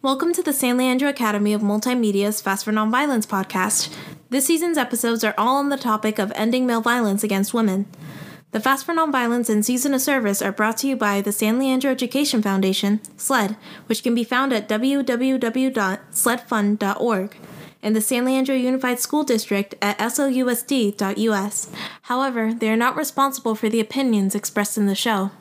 Welcome to the San Leandro Academy of Multimedia's Fast for Nonviolence podcast. This season's episodes are all on the topic of ending male violence against women. The Fast for Nonviolence and Season of Service are brought to you by the San Leandro Education Foundation, SLED, which can be found at www.sledfund.org, and the San Leandro Unified School District at slusd.us. However, they are not responsible for the opinions expressed in the show.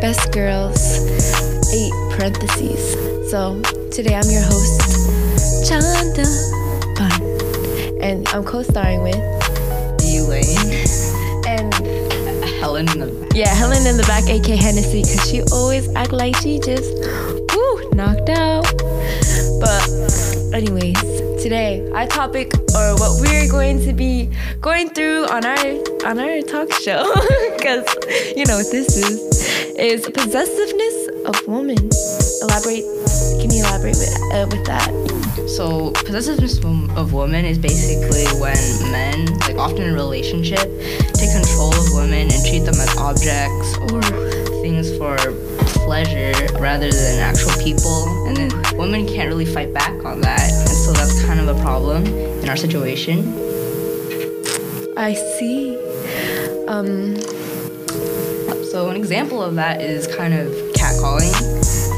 Best girls, eight parentheses. So today I'm your host, Chanda Fun. And I'm co starring with, Elaine. and Helen in the back. yeah, Helen in the back, AK Hennessy, because she always act like she just, woo, knocked out. But, anyways, today our topic or what we're going to be going through on our on our talk show, because you know what this is, is possessiveness of women. Elaborate. Can you elaborate with uh, with that? So, possessiveness of- of women is basically when men, like often in a relationship, take control of women and treat them as objects or things for pleasure rather than actual people. And then women can't really fight back on that. And so that's kind of a problem in our situation. I see. Um. So an example of that is kind of catcalling.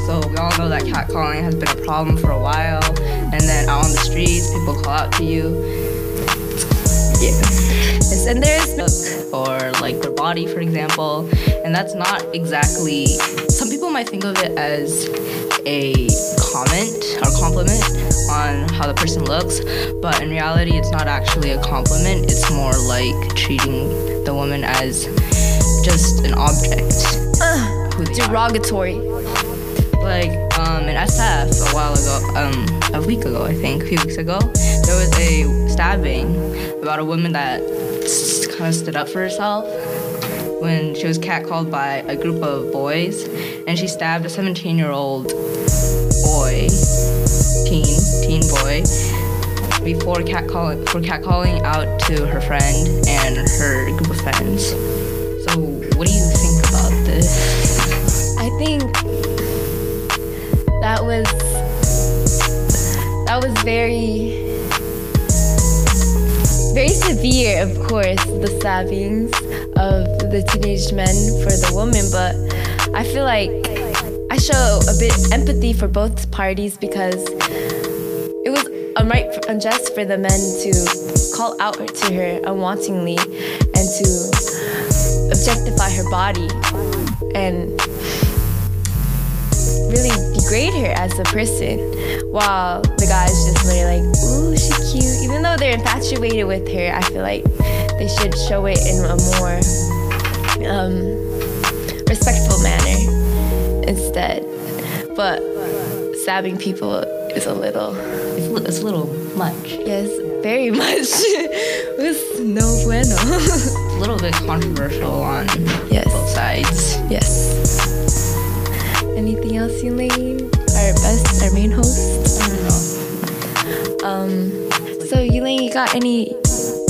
So we all know that catcalling has been a problem for a while, and then out on the streets, people call out to you. Yeah. Yes, and there's Or like their body, for example, and that's not exactly. Some people might think of it as a comment or compliment on how the person looks, but in reality, it's not actually a compliment. It's more like treating the woman as just an object. who they are derogatory. like um, in SF a while ago, um, a week ago, I think, a few weeks ago, there was a stabbing about a woman that kind of stood up for herself when she was catcalled by a group of boys, and she stabbed a 17-year-old boy, teen, teen boy, before catcalling for catcalling out to her friend and her group of friends. What do you think about this? I think that was that was very very severe, of course, the stabbings of the teenage men for the woman, but I feel like I show a bit empathy for both parties because it was unright, unjust for the men to call out to her unwantingly and to objectify her body and really degrade her as a person while the guys just were like ooh she cute. Even though they're infatuated with her i feel like they should show it in a more um, respectful manner instead. But stabbing people is a little It's, it's a little much. yes very much. It was no bueno a little bit controversial on Yes. both sides. yes anything else Elaine? our best our main host I don't know. Um, so Elaine, you got any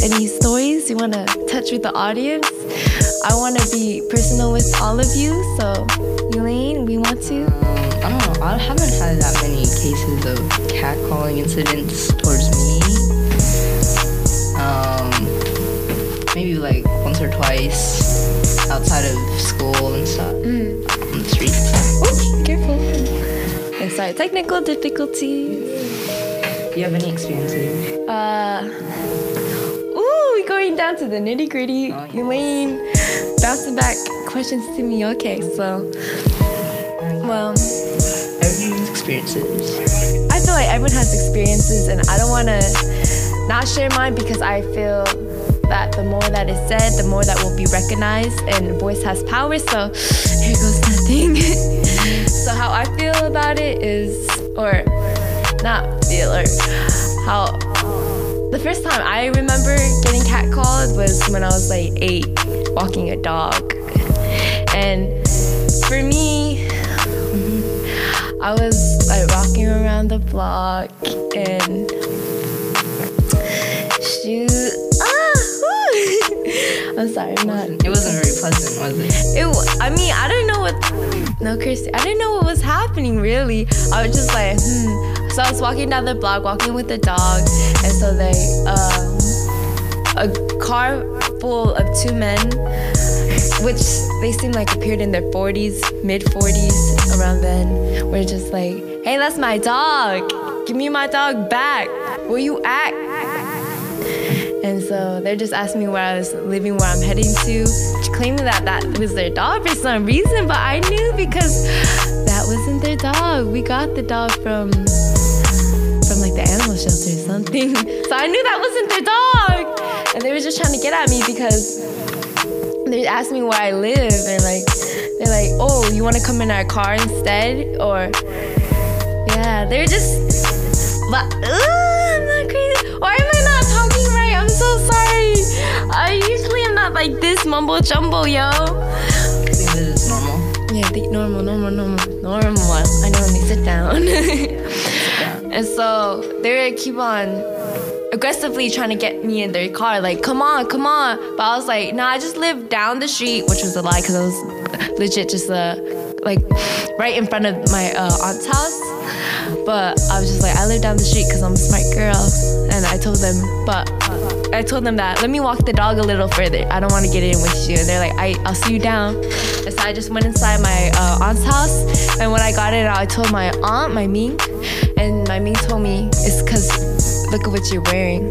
any stories you want to touch with the audience? I want to be personal with all of you. So Elaine, we want to. Um, I don't know. I haven't had that many cases of catcalling incidents towards me. Um, maybe like or twice outside of school and stuff Mm. on the street. Oh, careful. And sorry, technical difficulties. Do you have any experiences? Uh. Ooh, going down to the nitty gritty. Oh, yes. Elaine, bouncing back questions to me. Okay, so well. Everyone's experiences. I feel like everyone has experiences, and I don't want to not share mine because I feel that the more that is said, the more that will be recognized, and voice has power. So here goes nothing. so how I feel about it is, or not feel, or how the first time I remember getting catcalled was when I was like eight, walking a dog. And for me, I was like walking around the block and I'm sorry, I'm not. It wasn't very pleasant, was it? It. I mean, I don't know what. No, Kirsty. I didn't know what was happening. Really, I was just like, hmm. So I was walking down the block, walking with the dog, and so they, um, a car full of two men, which they seemed like appeared in their 40s, mid 40s, around then, were just like, hey, that's my dog. Give me my dog back. Where you at? And so they're just asking me where I was living, where I'm heading to, claiming that that was their dog for some reason. But I knew because that wasn't their dog. We got the dog from from like the animal shelter or something. So I knew that wasn't their dog. And they were just trying to get at me because they asked me where I live. They're like, they're like, oh, you want to come in our car instead, or yeah, they're just. But uh, mumbo jumbo, yo. Think normal. Yeah, the normal, normal, normal, normal. I me sit down. and so they keep on aggressively trying to get me in their car, like, come on, come on. But I was like, nah, I just live down the street, which was a lie because I was legit just uh, like right in front of my uh, aunt's house. But I was just like, I live down the street because I'm a smart girl. And I told them, but I told them that let me walk the dog a little further. I don't want to get in with you. And they're like, I, I'll see you down. And so I just went inside my uh, aunt's house. And when I got in, I told my aunt, my mink, and my mink told me it's because look at what you're wearing.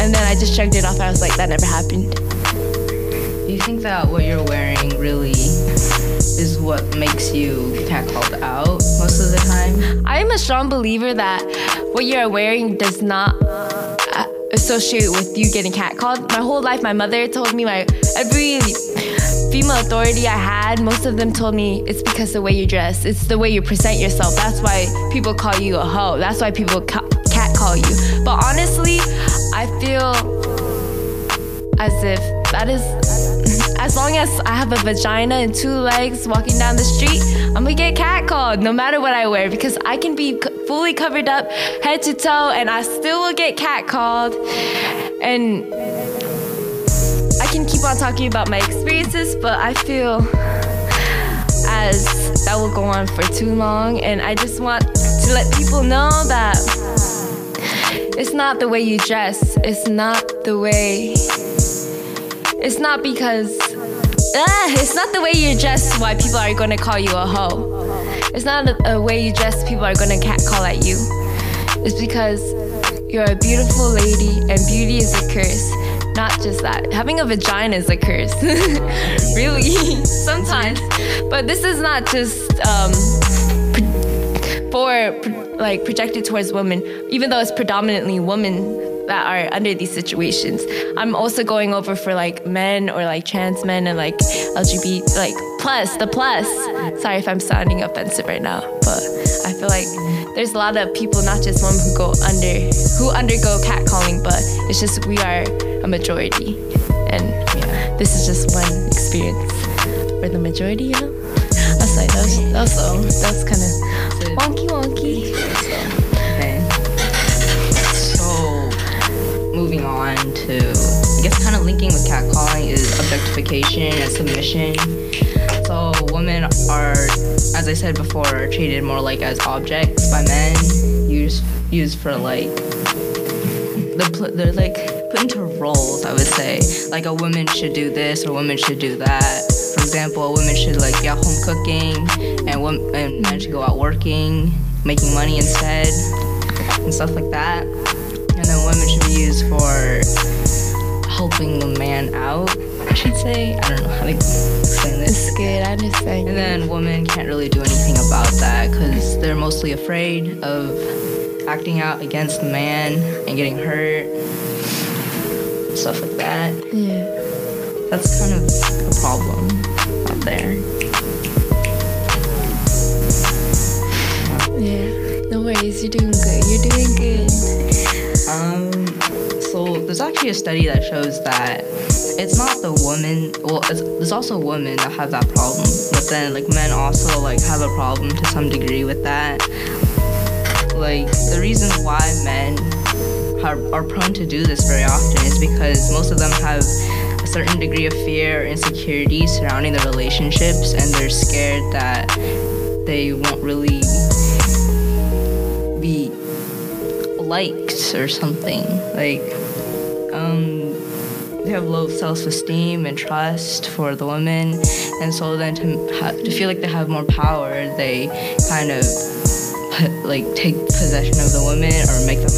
And then I just checked it off. I was like, that never happened. Do you think that what you're wearing really is what makes you catcalled out most of the time? I am a strong believer that what you're wearing does not uh, associate with you getting catcalled. My whole life, my mother told me my every female authority I had, most of them told me it's because the way you dress, it's the way you present yourself. That's why people call you a hoe. That's why people ca- catcall you. But honestly, I feel as if that is as long as I have a vagina and two legs walking down the street, I'm gonna get catcalled no matter what I wear because I can be fully covered up head to toe and I still will get catcalled. And I can keep on talking about my experiences, but I feel as that will go on for too long, and I just want to let people know that it's not the way you dress, it's not the way it's not because ah, it's not the way you dress why people are gonna call you a hoe. It's not a way you dress people are gonna catcall at you. It's because you're a beautiful lady and beauty is a curse. Not just that. Having a vagina is a curse. really. Sometimes. But this is not just um for like projected towards women, even though it's predominantly women that are under these situations. I'm also going over for like men or like trans men and like LGBT like plus the plus. Sorry if I'm sounding offensive right now, but I feel like there's a lot of people, not just women, who go under who undergo catcalling, but it's just we are a majority, and yeah, this is just one experience. We're the majority, you know. I was like, that was that was, that was kind of wonky wonky. Moving on to, I guess, kind of linking with catcalling is objectification and submission. So, women are, as I said before, treated more like as objects by men, used used for like, they're, they're like put into roles. I would say, like a woman should do this or a woman should do that. For example, a woman should like be at home cooking, and wom- and men should go out working, making money instead and stuff like that. And then women should used for helping the man out, I should say. I don't know how to explain this. It's good. I understand. And then women can't really do anything about that because they're mostly afraid of acting out against the man and getting hurt. Stuff like that. yeah. That's kind of a problem out there. Yeah. No worries. You're doing actually a study that shows that it's not the woman. Well, there's also women that have that problem, but then like men also like have a problem to some degree with that. Like the reason why men are, are prone to do this very often is because most of them have a certain degree of fear or insecurity surrounding their relationships, and they're scared that they won't really be liked or something. Like, um, they have low self-esteem and trust for the women, and so then to ha- to feel like they have more power, they kind of put, like take possession of the women or make them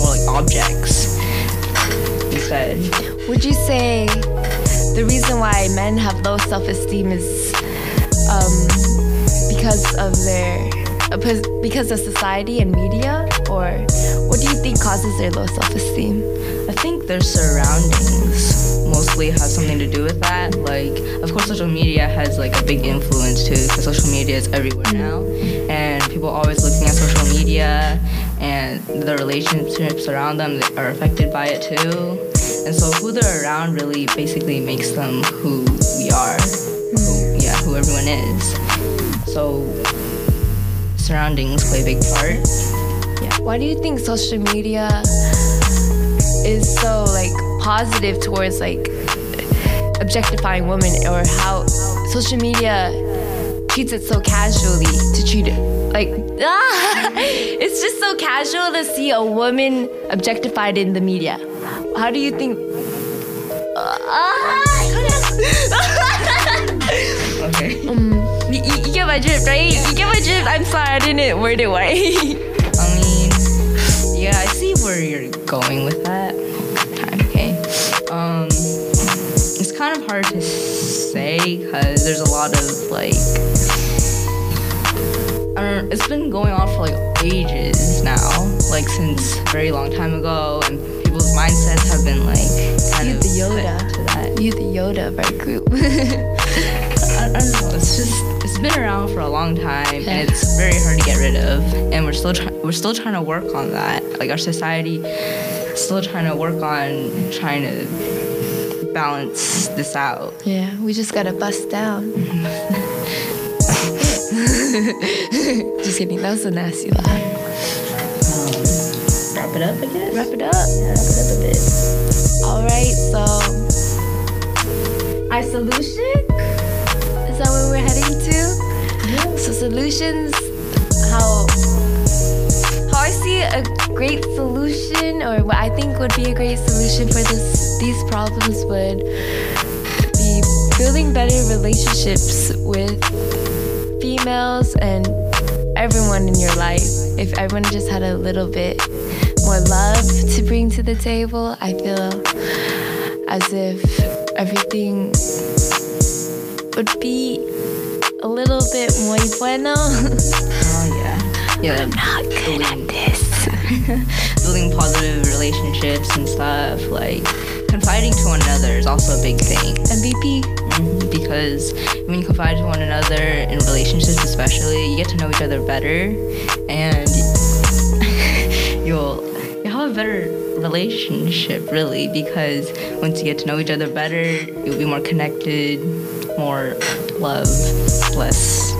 more like objects instead. Would you say the reason why men have low self-esteem is um, because of their uh, because of society and media, or what do you think causes their low self-esteem? Their surroundings mostly have something to do with that. Like, of course, social media has like a big influence too, because social media is everywhere now, and people are always looking at social media, and the relationships around them are affected by it too. And so, who they're around really basically makes them who we are, who yeah, who everyone is. So, surroundings play a big part. Yeah. Why do you think social media is so like positive towards like objectifying women or how social media treats it so casually to treat it like ah, it's just so casual to see a woman objectified in the media. How do you think Okay. you, you- you get my drift, right? You get my drift. I'm sorry, I didn't word it right. I mean, yeah, I see where you're going with that. Hard to say because there's a lot of like, I don't. It's been going on for like ages now, like since a very long time ago, and people's mindsets have been like kind You of the Yoda. to that. you the Yoda of our group. I, I don't know. It's just it's been around for a long time, and it's very hard to get rid of. And we're still trying we're still trying to work on that. Like our society, still trying to work on trying to balance this out. yeah, we just gotta bust down. just kidding. That was a nasty laugh. Wrap it up, I guess. Wrap it up. Yeah, wrap it up a bit. All right, so our solution is that where we're heading to? So solutions, how how I see a great solution, or what I think would be a great solution for this these problems would be building better relationships with females and everyone in your life. If everyone just had a little bit more love to bring to the table, I feel as if everything would be a little bit muy bueno. Oh yeah, yeah. Not good at. Building positive relationships and stuff like confiding to one another is also a big thing. MVP. Mhm, because when you confide to one another in relationships especially you get to know each other better and you'll you'll have a better relationship really because once you get to know each other better you'll be more connected more love less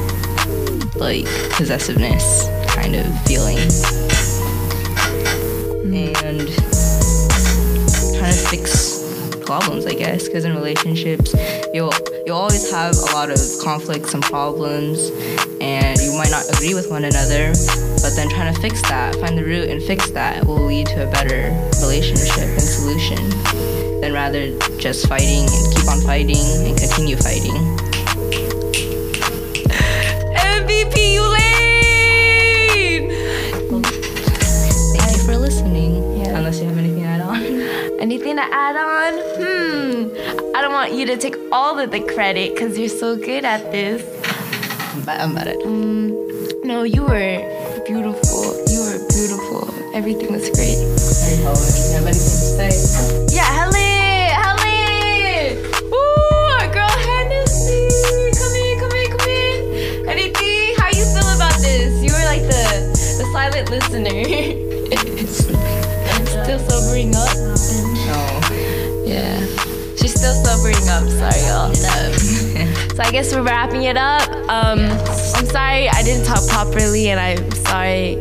like possessiveness kind of feeling problems, I guess, because in relationships, you'll you'll always have a lot of conflicts and problems, and you might not agree with one another. But then trying to fix that, find the root and fix that, will lead to a better relationship and solution than rather just fighting and keep on fighting and continue fighting. MVP, you Anything to add on? Hmm. I don't want you to take all of the credit because you're so good at this. I'm I'm it. No, you were beautiful. You were beautiful. Everything was great. Hey, Helen, you have anything to say? Yeah, Helen! Helen! Woo! Our girl Hennessy! Come in, come in, come in! Anything? How you feel about this? You were like the, the silent listener. Still sobering up. Wrapping up. Sorry, y'all. so I guess we're wrapping it up. Um, I'm sorry I didn't talk properly, and I'm sorry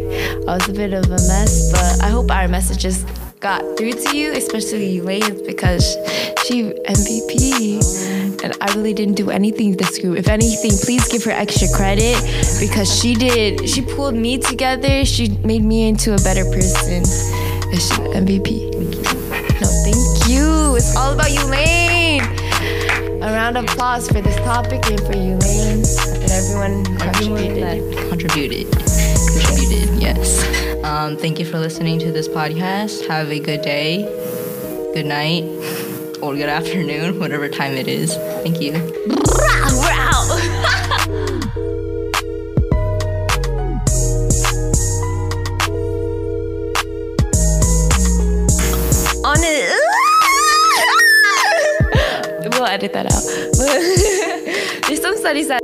I was a bit of a mess. But I hope our messages got through to you, especially Elaine, because she MVP, and I really didn't do anything this group. If anything, please give her extra credit because she did. She pulled me together. She made me into a better person. And MVP. No, thank you. It's all about you, Lane. A round of applause for this topic and for you, Lane, and everyone contributed. that contributed. Contributed, yes. Um, thank you for listening to this podcast. Have a good day, good night, or good afternoon, whatever time it is. Thank you. Edit that out. There's some studies that